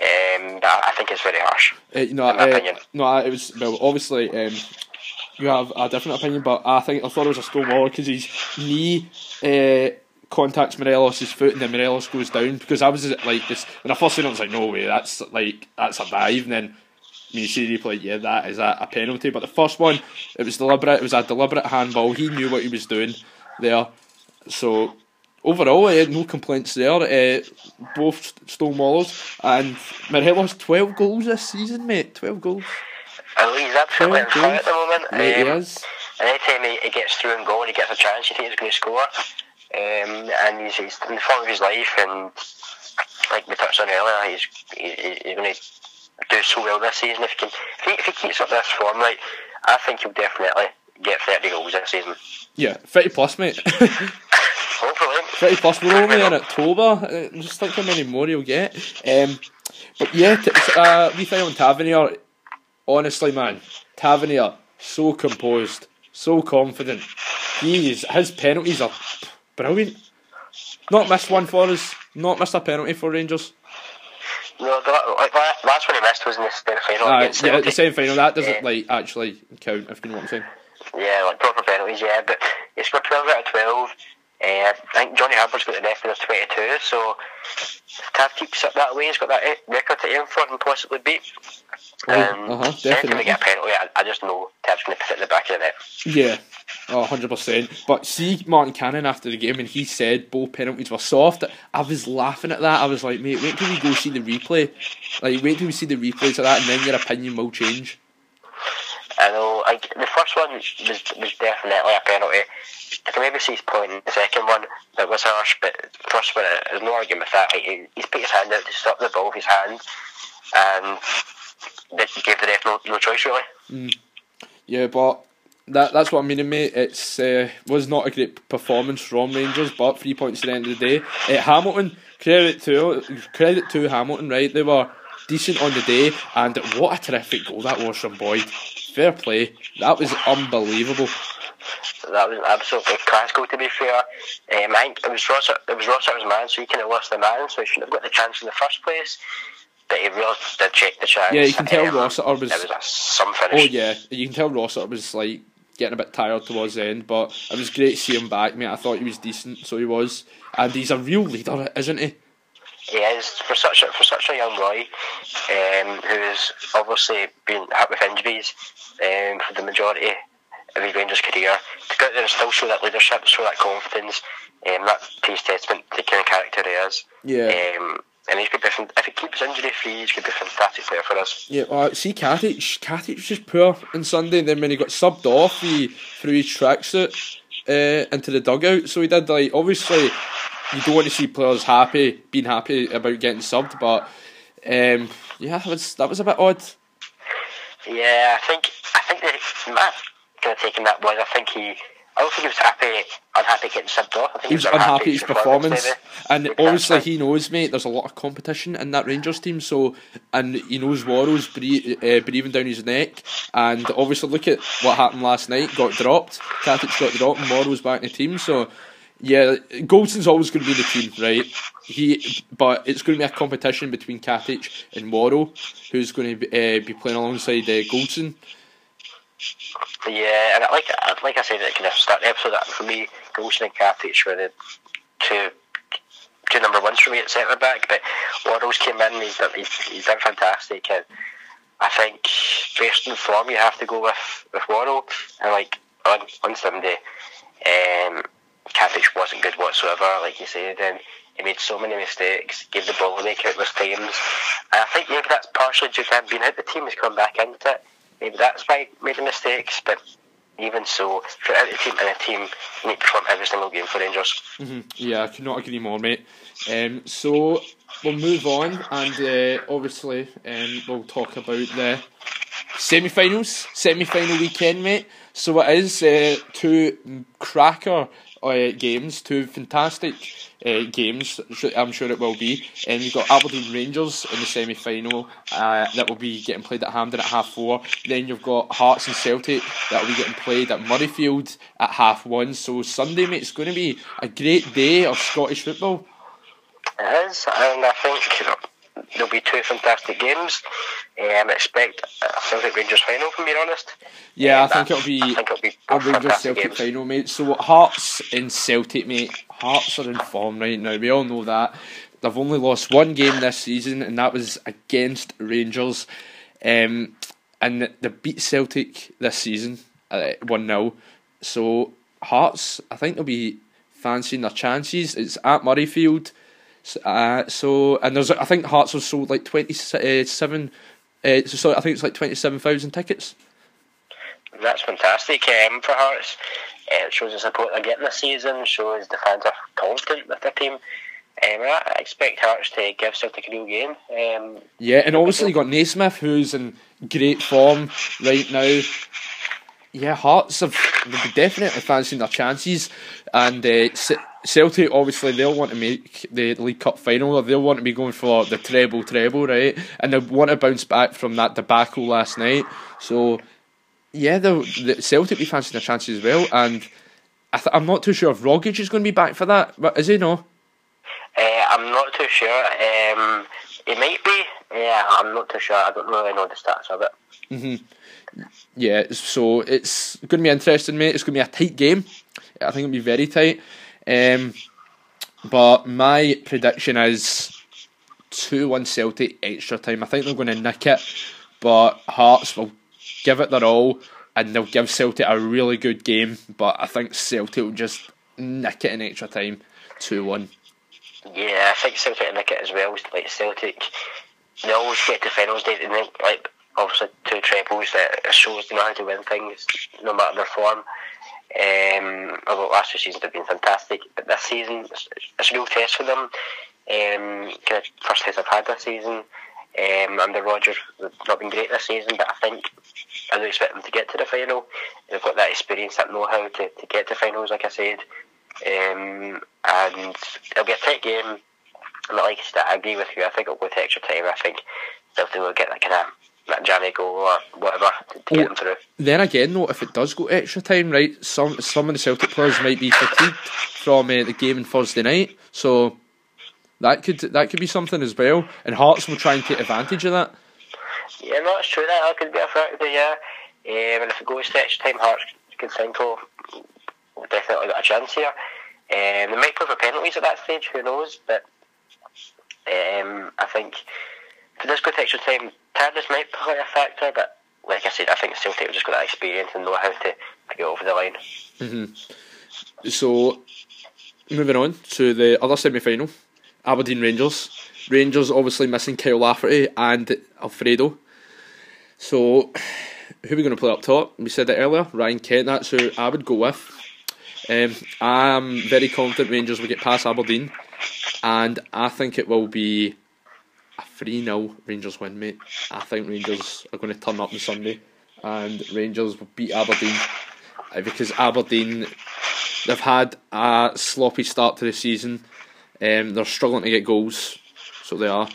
Um, I think it's very harsh. Uh, no, In my uh, no, it was well. Obviously, um, you have a different opinion, but I think I thought it was a Stonewall because his knee uh, contacts Morelos' foot and then Morelos goes down. Because I was like this when I first seen it, I was like, no way, that's like that's a dive. And then when you see the replay, yeah, that is a, a penalty. But the first one, it was deliberate. It was a deliberate handball. He knew what he was doing there. So overall, uh, no complaints there. Uh, both Stonewallers and Morelos twelve goals this season, mate. Twelve goals. And he's absolutely in front at the moment. Mate, he Um, is. And anytime he, he gets through and goal and he gets a chance, you think he's going to score. Um, and he's, he's in the form of his life, and like we touched on earlier, he's he, he- he's going to do so well this season. If he can, if he, if he keeps up this form, like I think he'll definitely get thirty goals this season. Yeah, thirty plus, mate. *laughs* Hopefully. Thirty plus. We're only in October. Uh, Just think how many more he'll get. Um, but yeah, t- uh, we found Tavernier. Honestly, man, Tavernier so composed, so confident. He is his penalties are brilliant. Not missed one for us. Not missed a penalty for Rangers. No, the like, last one he missed was in the semi final Uh, against yeah, the semi final. That doesn't Yeah. like actually count. If you know what I'm saying. Yeah, like proper penalties, yeah. But he scored 12 out of 12. Uh, I think Johnny Harper's got the record of 22, so if Tav keeps it that way, he's got that eh, record to aim for and possibly beat. Oh, Um, uh-huh, definitely. get a penalty, I, I just know Tav's going to put it in the back of the net. Yeah. Oh, 100%. But see Martin Canning after the game and he said both penalties were soft. I was laughing at that. I was like, mate, wait till we go see the replay. Like, wait till we see the replays of that and then your opinion will change. I know, like, the first one was, was definitely a penalty. I can maybe see his point in the second one that was harsh, but the first one, uh, there's no argument with that. He, he's put his hand out to stop the ball with his hand, and that gave the ref no, no choice, really. Yeah, but that that's what I mean, mate. It's uh, was not a great performance from Rangers, but three points at the end of the day. Uh, Hamilton, credit to credit to Hamilton, right? They were decent on the day, and what a terrific goal that was from Boyd. Fair play. That was unbelievable. That was an absolutely class goal, to be fair. Um, I think it was Ross, it was Rossiter's man, so he kind of lost the man, so he shouldn't have got the chance in the first place. But he really did check the chance. Yeah, you can tell Um, Rossiter was- It was a some Oh yeah, you can tell Rossiter was like getting a bit tired towards the end, but it was great to see him back, mate. I thought he was decent, so he was, and he's a real leader, isn't he? He is for such a, for such a young boy, um, who's obviously been hit with injuries um, for the majority of his Rangers career. To go out there and still show that leadership, show that confidence, um, that pays testament to the kind of character he is. Yeah. Um, and he could be, if he keeps injury free, he's could be fantastic player for us. Yeah, uh, see, Katic, Katic was just poor on Sunday. and Then when he got subbed off, he threw his tracksuit uh, into the dugout. So he did like obviously you don't want to see players happy, being happy about getting subbed, but um, yeah, that was that was a bit odd. Yeah, I think I think that kind of taking that was. I think he. I don't think he was happy, unhappy getting subbed off. I think He was unhappy with his performance, maybe. and obviously he knows, mate. There's a lot of competition in that Rangers team, so and he knows Worrall's bre- uh, breathing down his neck, and obviously look at what happened last night. Got dropped. Katic got dropped, and Worrall's back in the team. So yeah, Goldson's always going to be the team, right? He, but it's going to be a competition between Katic and Worrall, who's going to be, uh, be playing alongside uh, Goldson. Yeah, and like like I said at kind of start the episode, for me, Goldson and Katic were the two two number ones for me at centre back. But Worrall's came in, he's done, he's, he's done fantastic, and I think based on form, you have to go with with Worrall. And like on on Sunday, um, Katic wasn't good whatsoever, like you said, and he made so many mistakes, gave the ball away countless times. And I think maybe that's partially due to him being out the team, he's come back into it. Maybe that's why he made the mistakes, but even so, out the team and a team, you need to perform every single game for Rangers. Yeah, I could not agree more, mate. Um, so we'll move on, and uh, obviously um, we'll talk about the semi-finals, semi-final weekend, mate. So it is uh, two cracker uh, games, two fantastic uh, games. I'm sure it will be. And we've got Aberdeen Rangers in the semi-final uh, that will be getting played at Hampden at half four. Then you've got Hearts and Celtic that will be getting played at Murrayfield at half one. So Sunday, mate, it's going to be a great day of Scottish football. It is, and I think there'll be two fantastic games. Um, I expect a Celtic Rangers final, from being honest. Yeah, Um, I think it'll be. I think it'll be a Rangers Celtic games. final, mate. So Hearts in Celtic, mate. Hearts are in form right now. We all know that. They've only lost one game this season, and that was against Rangers. Um, and they beat Celtic this season uh, one 0 So Hearts, I think they'll be fancying their chances. It's at Murrayfield. Uh, so and there's I think Hearts have sold like twenty seven. Uh, so I think it's like twenty seven thousand tickets. That's fantastic um, for Hearts. Uh, it shows the support they're getting this season, shows the fans are confident with their team. Um, I expect Hearts to give Celtic a real game. Um, Yeah, and obviously you got Naismith, who's in great form right now. Yeah, Hearts have definitely fancying their chances, and uh, Celtic obviously they'll want to make the League Cup final, or they'll want to be going for the treble, treble, right? And they want to bounce back from that debacle last night. So, yeah, the Celtic be fancying their chances as well, and I th- I'm not too sure if Rogic is going to be back for that, but is he no? uh, I'm not too sure. Um, it might be. Yeah, I'm not too sure. I don't really know the stats of it. Yeah, so it's going to be interesting, mate. It's going to be a tight game. I think it'll be very tight. Um, but my prediction is 2 1 Celtic extra time. I think they're going to nick it, but Hearts will give it their all and they'll give Celtic a really good game. But I think Celtic will just nick it in extra time 2 1. Yeah, I think Celtic will Nick it as well. Like Celtic, they always get to finals. They, they make, like obviously two trebles. That shows they know how to win things, no matter their form. Um, although last two seasons have been fantastic, but this season it's, a real test for them. Um, kind of first test I've had this season. Um, under Rodgers, not been great this season, but I think I do expect them to get to the final. They've got that experience, that know-how to, to get to finals, like I said. Um, and it'll be a tight game. And like I said, I agree with you. I think it'll go to extra time. I think Celtic will get that kind of that jammy goal or whatever to, get them through. Then again, though, if it does go extra time, right, some some of the Celtic players might be fatigued from uh, the game on Thursday night, so that could that could be something as well. And Hearts will try and take advantage of that. Yeah, no, it's true that that could be a factor. Yeah, um, and if it goes to extra time, Hearts can think, oh, we've definitely got a chance here. Um, they might play for penalties at that stage. Who knows? But um, I think go to extra time, tiredness might play a factor. But like I said, I think Celtic have just got that experience and know how to, get over the line. So, moving on to the other semi final Aberdeen Rangers. Rangers obviously missing Kyle Lafferty and Alfredo. So, who are we going to play up top? We said it earlier, Ryan Kent, that's who I would go with. Um, I'm very confident Rangers will get past Aberdeen, and I think it will be 3 0 Rangers win, mate. I think Rangers are going to turn up on Sunday, and Rangers will beat Aberdeen uh, because Aberdeen they've had a sloppy start to the season. Um, they're struggling to get goals, so they are.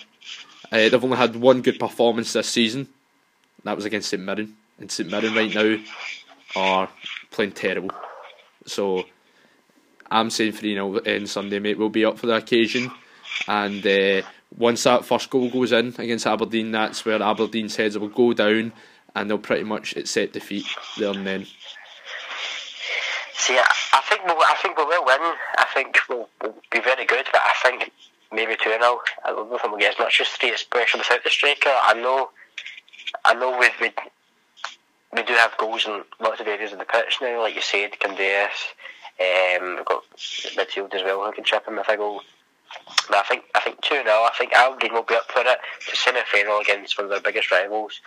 Uh, they've only had one good performance this season. That was against St Mirren, and St Mirren right now are playing terrible. So I'm saying 3 0 in Sunday, mate. We'll be up for the occasion. And uh, once that first goal goes in against Aberdeen, that's where Aberdeen's heads will go down and they'll pretty much accept defeat there and then. See, I, I think we'll, I think we will win. I think we'll, we'll be very good, but I think maybe two 0 I don't know if we'll get as much as three, especially without the striker. I know, I know we we we do have goals in lots of areas of the pitch now, like you said, Candeias. Um, we've got midfield as well who can chip in with a goal. But I think I think two 0 I think Aberdeen will be up for it to semi final against one of their biggest rivals.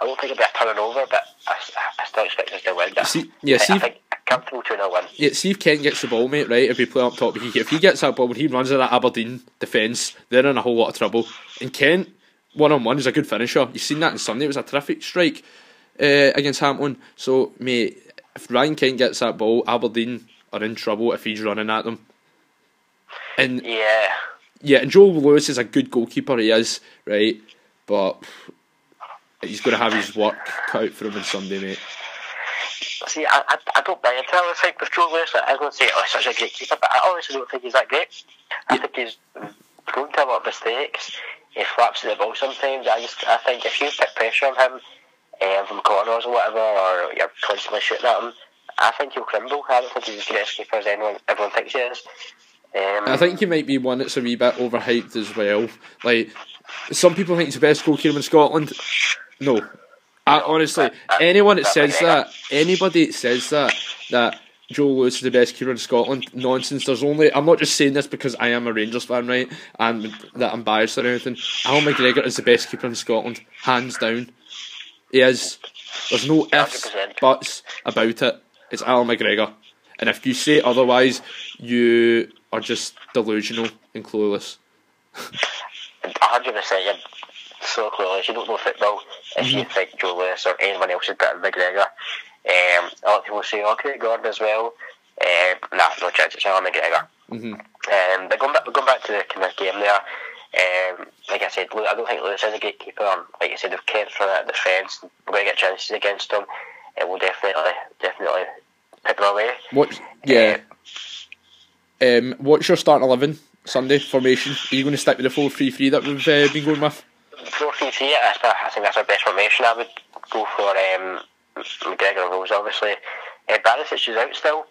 I don't think it'll be a turn over, but I, I still expect us to win. But See- yeah, I, see I think a comfortable two 0 win. Yeah, see if Kent gets the ball, mate, right? If we play up top, if he, if he gets that ball, when he runs at that Aberdeen defence, they're in a whole lot of trouble. And Kent, one on one, is a good finisher. You've seen that on Sunday, it was a terrific strike uh, against Hampton. So, mate, if Ryan Kent gets that ball, Aberdeen are in trouble if he's running at them. And Yeah. yeah, and Joe Lewis is a good goalkeeper, he is, right? But he's going to have his work cut out for him on Sunday, mate. See, I, I, I don't buy into that. With Joe Lewis, I to say, oh, he's such a great keeper, but I honestly don't think he's that great. I think he's prone to a lot of mistakes. he flaps at the ball sometimes. I just I think if you put pressure on him um, from corners or whatever, or you're constantly shooting at him, I think he'll crumble. I don't think he's as great a keeper as anyone everyone thinks he is. Um, I think he might be one that's a wee bit overhyped as well. Like some people think he's the best goalkeeper in Scotland. No, I, honestly, anyone that says that, anybody that says that, that Joe Lewis is the best keeper in Scotland, nonsense. There's only I'm not just saying this because I am a Rangers fan, right, and that I'm biased or anything. Al McGregor is the best keeper in Scotland, hands down. He is. There's no ifs, 100%. buts about it. It's Al McGregor, and if you say otherwise, you are just delusional and clueless. hundred percent. You're so clueless. You don't know football if you think Joe Lewis or anyone else is better than McGregor. Um, a lot of people say, "Okay, Gordon as well." Um, nah, no chance. It's Allan McGregor. hmm Um, but going back, going back to the kind of game there, um, like I said, I don't think Lewis is a great keeper. Like you said, they've kept for that defence. We're going to get chances against them. It will definitely, definitely put them away. What? Yeah. Um, what's your starting eleven Sunday formation? Are you going to stick with the four three three that we've uh, been going with? Four three three. That's my- I think that's our best formation. I would go for um, McGregor Rose, obviously. Uh, Barisic is out still,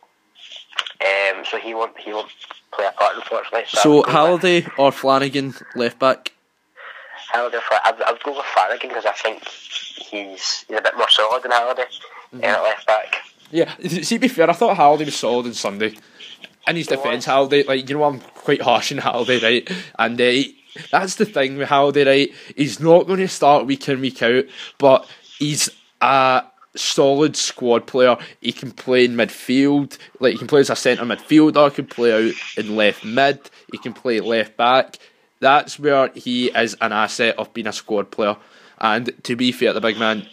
um, so he won't he won't play a part unfortunately. So with Halliday or Flanagan left back? Halliday. For, I, would- I would go with Flanagan because I think he's he's a bit more solid than Halliday Mm-hmm. uh, at left back. Yeah. See, to be fair, I thought Halliday was solid on Sunday. In his defence, Halliday, like you know, I'm quite harsh on Halliday, right? And uh, that's the thing with Halliday, right? He's not going to start week in week out, but he's a solid squad player. He can play in midfield, like he can play as a centre midfielder. He can play out in left mid. He can play left back. That's where he is an asset of being a squad player. And to be fair, the big man,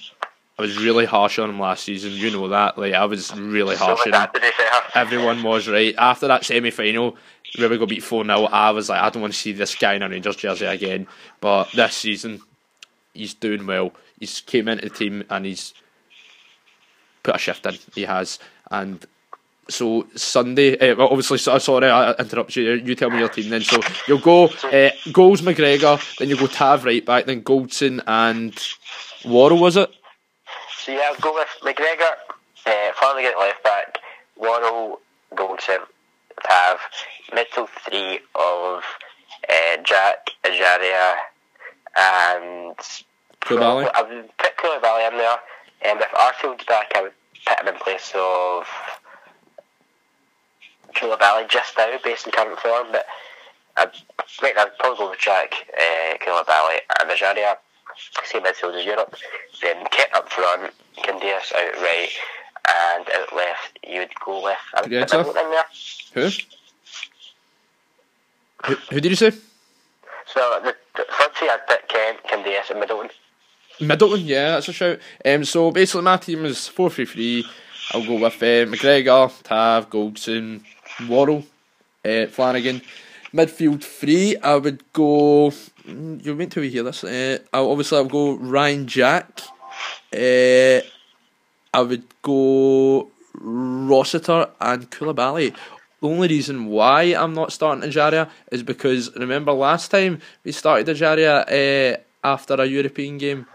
I was really harsh on him last season. You know that. Like I was really harsh with on him that, to be fair, everyone was right. After that semi final, where we got beat 4 0, I was like, I don't want to see this guy in a Rangers jersey again. But this season, he's doing well. He's came into the team and he's put a shift in. He has. And so Sunday, uh, well, obviously, so, sorry, I interrupted you. You tell me your team then. So you'll go uh, goals McGregor, then you go Tav right back, then Goldson and Worrall, was it? So yeah, I'll go with McGregor, uh, Flanagan at left back, Worrall, Goldson, Tav, middle three of uh, Jack, Ejaria, and Coulibaly? I would put Coulibaly in there. And if Arfield's back, I would put him in place of Coulibaly just now, based on current form. But I'd, right now, I'd probably go with Jack, uh, Coulibaly, and Ejaria. Same midfield as Europe. Then Kit up front, Candeias out right, and out left, you'd go with. I would put Greta? Middleton in there. Who? Who, who did you say? So the, the front three, I'd put Kent, Candeias, and Middleton. Middleton, yeah, that's a shout. Um, so basically, my team is 4 3 3. I'll go with uh, McGregor, Tav, Goldson, Worrall, uh, Flanagan. Midfield three, I would go. mm, You're meant to hear this. Uh, I'll, obviously, I'll go Ryan Jack. Uh, I would go Rossiter and Coulibaly. The only reason why I'm not starting Ejaria is because remember last time we started Ejaria uh, after a European game,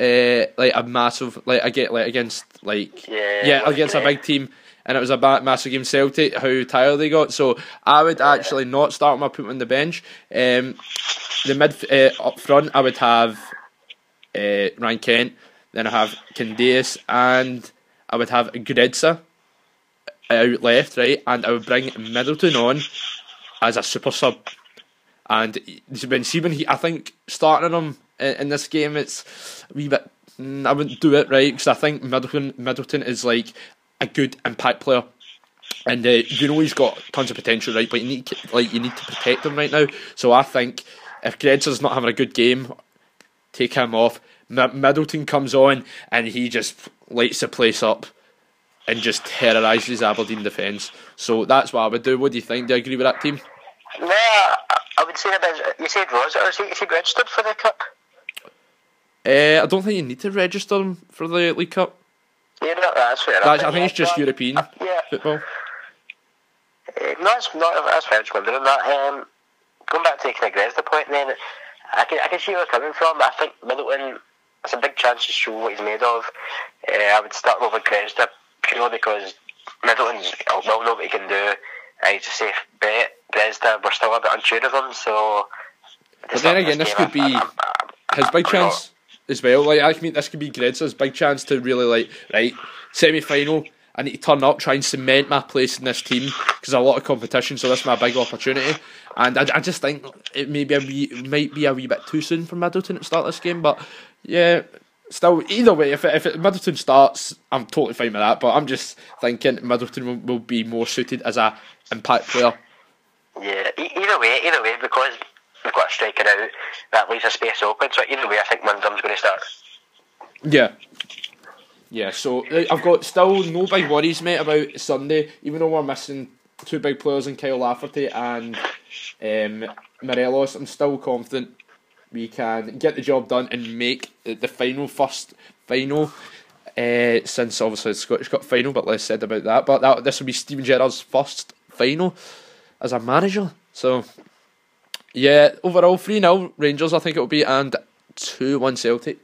uh, like a massive like I get like against like Yeah, yeah against a big team, and it was a massive game Celtic. How tired they got, so I would actually not start my put on the bench. Um, the mid uh, up front, I would have uh, Ryan Kent. Then I have Candeias and I would have Grezda out left, right, and I would bring Middleton on as a super sub. And when when he, I think starting him in, in this game, it's a wee bit. mm, I wouldn't do it right because I think Middleton Middleton is like a good impact player. And uh, you know he's got tons of potential, right? But you need like you need to protect him right now. So I think if Grezda's not having a good game, take him off. M- Middleton comes on and he just lights the place up and just terrorises Aberdeen defence. So that's what I would do. What do you think? Do you agree with that team? No, I, I would say that you said Rosa, or is he, is he registered for the cup? Uh, I don't think you need to register him for the League Cup. Yeah, no, that's fair. That's, enough. I think it's just Yeah, European Yeah, football. Uh, no, that's not that's fair. Just wondering that. Um, going back to of Grezda point, then I can I can see where you're coming from. I think Middleton it's a big chance to show what he's made of. Uh, I would start over Grezda purely because Middleton's will know what he can do. Uh, he's a safe bet. Grezda, we're still a bit unsure of him, so. But then again, this could be his big chance as well. Like I mean, this could be Grezda's big chance to really like right semi final. I need to turn up, try and cement my place in this team because a lot of competition. So this is my big opportunity, and I, I just think it may be a wee, might be a wee bit too soon for Middleton to start this game. But yeah, still either way, if it, if it, Middleton starts, I'm totally fine with that. But I'm just thinking Middleton will, will be more suited as a impact player. Yeah, either way, either way, because we've got a striker out, that leaves a space open. So either way, I think Windham's going to start. Yeah. Yeah, so uh, I've got still no big worries, mate, about Sunday, even though we're missing two big players in Kyle Lafferty and um, Morelos. I'm still confident we can get the job done and make the final first final. Uh, since obviously the Scottish Cup final, but less said about that. But that this will be Steven Gerrard's first final as a manager. So yeah, overall three 0 Rangers I think it will be and two one Celtic.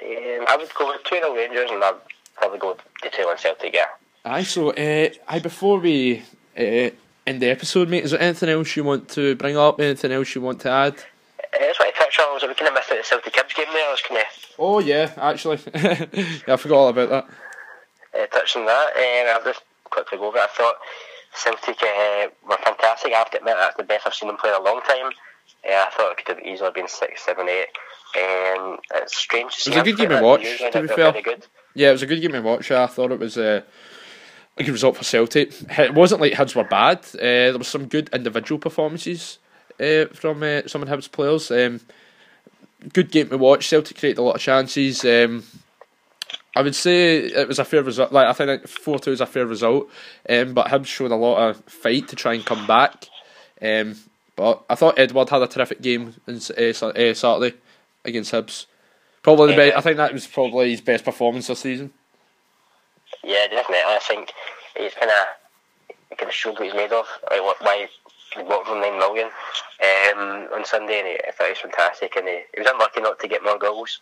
Um, I would go with two 0 Rangers and I'd probably go with the two one Celtic. Yeah. Aye, so uh, aye, before we uh, end the episode, mate, is there anything else you want to bring up? Anything else you want to add? Uh, that's what I touched on. Was we kind of missed out the Celtic Hibs game there. I was kind of. Oh yeah, actually, *laughs* yeah, I forgot all about that. Uh, touching that, uh, I'll just quickly go over. it. I thought Celtic uh, were fantastic. I have to admit that's the best I've seen them play in a long time. Uh, I thought it could have easily been six, seven, eight. Um, it's strange to see. It was a good game to watch. To be fair, yeah, it was a good game to watch. I thought it was uh, a good result for Celtic. It wasn't like Hibs were bad. Uh, there was some good individual performances uh, from uh, some of Hibs players. Um, good game to watch. Celtic created a lot of chances. Um, I would say it was a fair result. Like I think four two is a fair result, um, but Hibs showed a lot of fight to try and come back. Um, but I thought Edouard had a terrific game in, uh, uh, Saturday against Hibs. Probably the yeah. best. I think that was probably his best performance this season. Yeah, definitely. I think he's kind of kind of showed what he's made of. Like why he bought for nine million um, on Sunday, and he, I thought he was fantastic. And he, he was unlucky not to get more goals.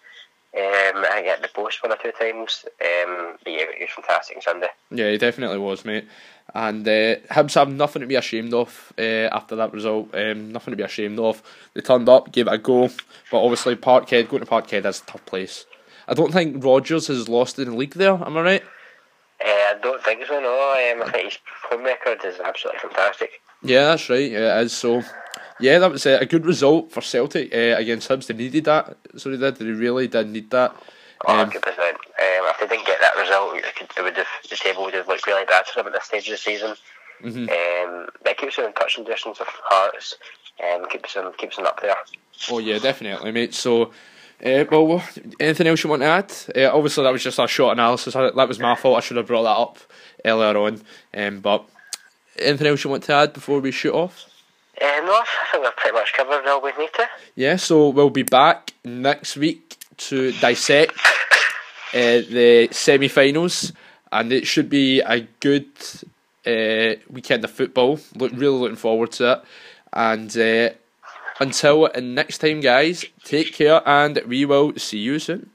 Um, I get the post one or two times. Um, but yeah, he was fantastic on Sunday. Yeah, he definitely was, mate. And uh, Hibs have nothing to be ashamed of uh, after that result. Um, nothing to be ashamed of. They turned up, gave it a go, but obviously Parkhead going to Parkhead is a tough place. I don't think Rodgers has lost in the league there. Am I right? Uh, I don't think so. No, um, I think his home record is absolutely fantastic. Yeah, that's right. Yeah, it is. So, yeah, that was uh, a good result for Celtic uh, against Hibs. They needed that. So they did. They really did need that. Um, 100%. Um, if they didn't get that result, it, could, it would have, the table would have looked really bad for them at this stage of the season. Mm-hmm. Um, but it keeps them in touching distance of Hearts and um, keeps them keeps them up there. Oh yeah, definitely, mate. So. Uh, well, anything else you want to add? Uh, obviously, that was just a short analysis. That was my fault. I should have brought that up earlier on. Um, but anything else you want to add before we shoot off? Uh, no, I think we've pretty much covered all we need to. Yeah, so we'll be back next week to dissect uh, the semi-finals, and it should be a good uh, weekend of football. Look, really looking forward to it. And until next time, guys, take care, and we will see you soon.